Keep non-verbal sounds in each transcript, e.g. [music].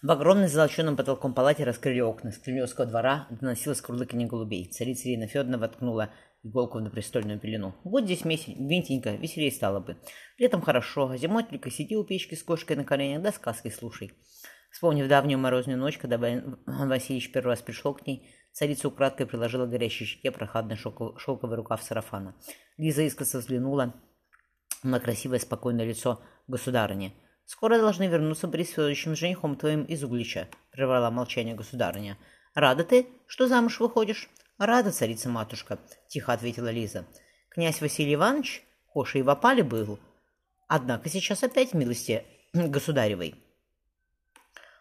В огромной золоченым потолком палате раскрыли окна. С кремлевского двора доносилось курлыканье голубей. Царица Ирина Федоровна воткнула иголку в напрестольную пелену. Вот здесь месяц, винтенько, веселее стало бы. Летом хорошо, а зимой только сиди у печки с кошкой на коленях, да сказки слушай. Вспомнив давнюю морозную ночь, когда Иван Васильевич первый раз пришел к ней, царица украдкой приложила к горящей щеке прохладный шелковый рукав сарафана. Лиза искоса взглянула на красивое спокойное лицо государыни. «Скоро должны вернуться Борис Федоровичем с женихом твоим из Углича», — прервала молчание государыня. «Рада ты, что замуж выходишь?» «Рада, царица-матушка», — тихо ответила Лиза. «Князь Василий Иванович, хоша и в опале был, однако сейчас опять милости [clears throat] государевой».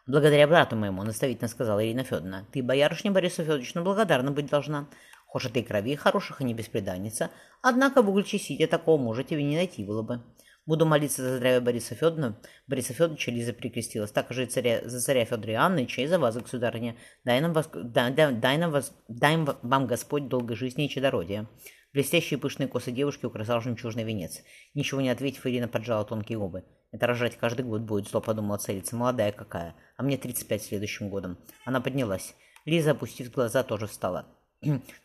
«Благодаря брату моему», — наставительно сказала Ирина Федоровна. «Ты, боярышня Борису Федоровичу, благодарна быть должна. Хоша ты крови хороших и не беспреданница, однако в Угличе сидя такого мужа тебе не найти было бы». Буду молиться за здравие Бориса Федоровна. Бориса Федоровича Лиза прикрестилась. Так же и царя, за царя Федора Иоанновича и за вас, государыня. Дай нам, вас, дай, дай, нам вас, дай вам Господь долгой жизни и чадородия. Блестящие пышные косы девушки украсал жемчужный венец. Ничего не ответив, Ирина поджала тонкие губы. Это рожать каждый год будет, зло подумала царица. Молодая какая. А мне 35 следующим годом. Она поднялась. Лиза, опустив глаза, тоже встала.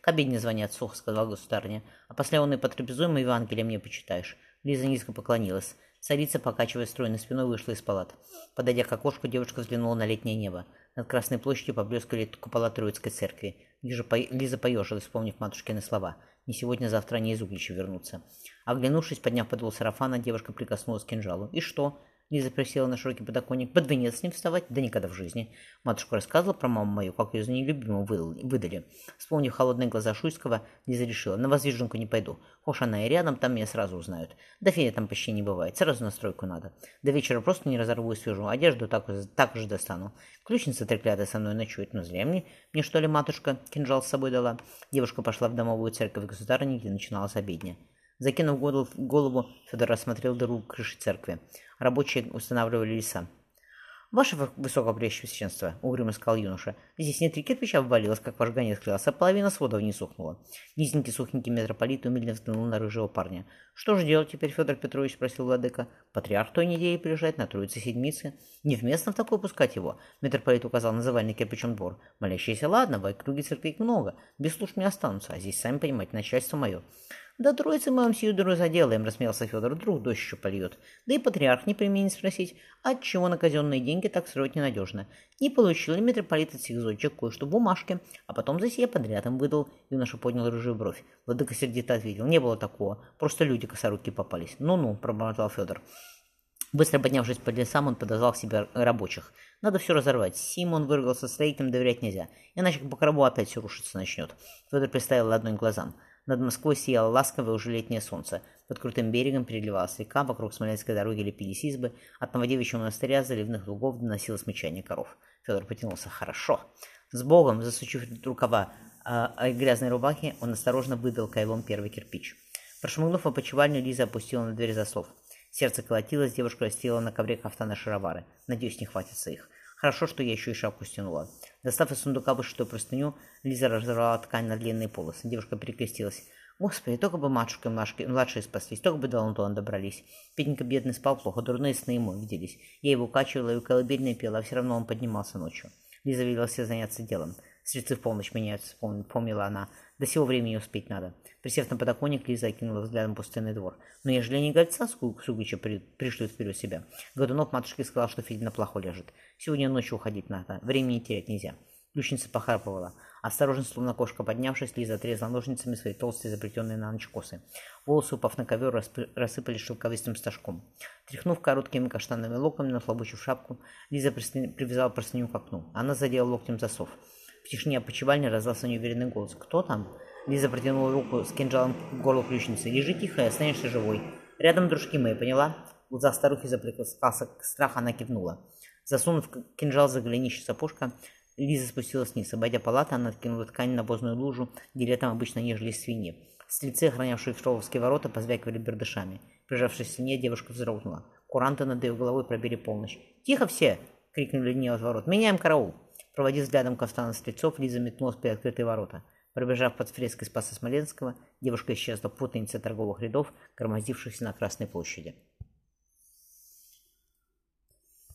«К обедне звонят, сухо», — сказал государыня. «А после он и потрапезуем Евангелие мне почитаешь». Лиза низко поклонилась. Царица, покачивая стройной спиной, вышла из палат. Подойдя к окошку, девушка взглянула на летнее небо. Над Красной площадью поблескали купола Троицкой церкви. Лиза, по... Лиза поежилась, вспомнив матушкины слова. «Не сегодня-завтра они из Углича вернутся». Оглянувшись, подняв подол сарафана, девушка прикоснулась к кинжалу. «И что?» Лиза присела на широкий подоконник. Под венец с ним вставать? Да никогда в жизни. Матушка рассказывала про маму мою, как ее за нелюбимую выдали. Вспомнив холодные глаза Шуйского, Лиза решила, на воздвиженку не пойду. Хошь она и рядом, там меня сразу узнают. Да Феня там почти не бывает, сразу на стройку надо. До вечера просто не разорву и свяжу, одежду так, так же достану. Ключница треклятая со мной ночует, но зря мне, мне что ли матушка кинжал с собой дала. Девушка пошла в домовую церковь государыни, где начиналась обедня. Закинув голову, Федор рассмотрел дыру крыши церкви. Рабочие устанавливали леса. «Ваше высокопрещенство», — угрюмо сказал юноша, — «здесь не три кирпича обвалилось, как ваш гонец а половина сводов не сухнула». Низенький сухенький митрополит умильно взглянул на рыжего парня. «Что же делать теперь, Федор Петрович?» — спросил владыка. «Патриарх той недели приезжает на Троице Седмицы. Невместно в такое пускать его», — митрополит указал на завальный кирпичом двор. «Молящиеся, ладно, в округе церквей много, без служб не останутся, а здесь, сами понимаете, начальство мое». «Да троицы мы вам сию дыру заделаем», — рассмеялся Федор. «Вдруг дождь еще польет. Да и патриарх не применит спросить, отчего на казенные деньги так строить ненадежно. Не получил ли митрополит от сих кое-что в бумажке, а потом за сие подряд им выдал». Юноша поднял рыжую бровь. Владыка сердито ответил. «Не было такого. Просто люди косоруки попались». «Ну-ну», — пробормотал Федор. Быстро поднявшись по лесам, он подозвал к себе рабочих. Надо все разорвать. Симон выругался, строителям доверять нельзя. Иначе по коробу опять все рушиться начнет. Федор приставил ладонь к глазам. Над Москвой сияло ласковое уже летнее солнце. Под крутым берегом переливалась река, вокруг Смоленской дороги лепились избы. От Новодевичьего монастыря заливных лугов доносилось мычание коров. Федор потянулся. «Хорошо!» С Богом, засучив рукава а, грязной рубахи, он осторожно выдал кайлом первый кирпич. Прошмыгнув в опочивальню, Лиза опустила на дверь заслов. Сердце колотилось, девушка расстелила на ковре кафтана шаровары. Надеюсь, не хватится их. Хорошо, что я еще и шапку стянула. Достав из сундука вышитую простыню, Лиза разорвала ткань на длинные полосы. Девушка перекрестилась. Господи, только бы матушка и младшие спаслись, только бы до Лондона добрались. Петенька бедный спал плохо, дурные сны ему виделись. Я его качивала и колыбельные пела, а все равно он поднимался ночью. Лиза велела все заняться делом. Средцы в помощь меняются, помнила она. До сего времени успеть надо. Присев на подоконник, Лиза окинула взглядом пустынный двор. Но ежели не гольца Сугича при, пришлют вперед себя. Годунов матушке сказал, что Федя на плохо лежит. Сегодня ночью уходить надо. Времени терять нельзя. Ключница похрапывала. Осторожно, словно кошка поднявшись, Лиза отрезала ножницами свои толстые, заплетенные на ночь косы. Волосы, упав на ковер, рассыпались шелковистым стажком. Тряхнув короткими каштанными локами, нахлобучив шапку, Лиза привязала простыню к окну. Она задела локтем засов. В тишине опочивальни раздался неуверенный голос. «Кто там?» Лиза протянула руку с кинжалом к горлу ключницы. «Лежи тихо и останешься живой. Рядом дружки мои, поняла?» В глазах старухи заплескался страх, она кивнула. Засунув кинжал за голенище сапожка, Лиза спустилась вниз. Обойдя палату, она откинула ткань на бозную лужу, где летом обычно нежились свиньи. Стрельцы, охранявшие Штоловские ворота, позвякивали бердышами. Прижавшись к стене, девушка вздрогнула. Куранты над ее головой пробили полночь. «Тихо все!» — крикнули не от ворот. «Меняем караул!» Проводив взглядом кафтана стрельцов, Лиза метнулась при открытые ворота. Пробежав под фреской Спаса Смоленского, девушка исчезла в путанице торговых рядов, громоздившихся на Красной площади.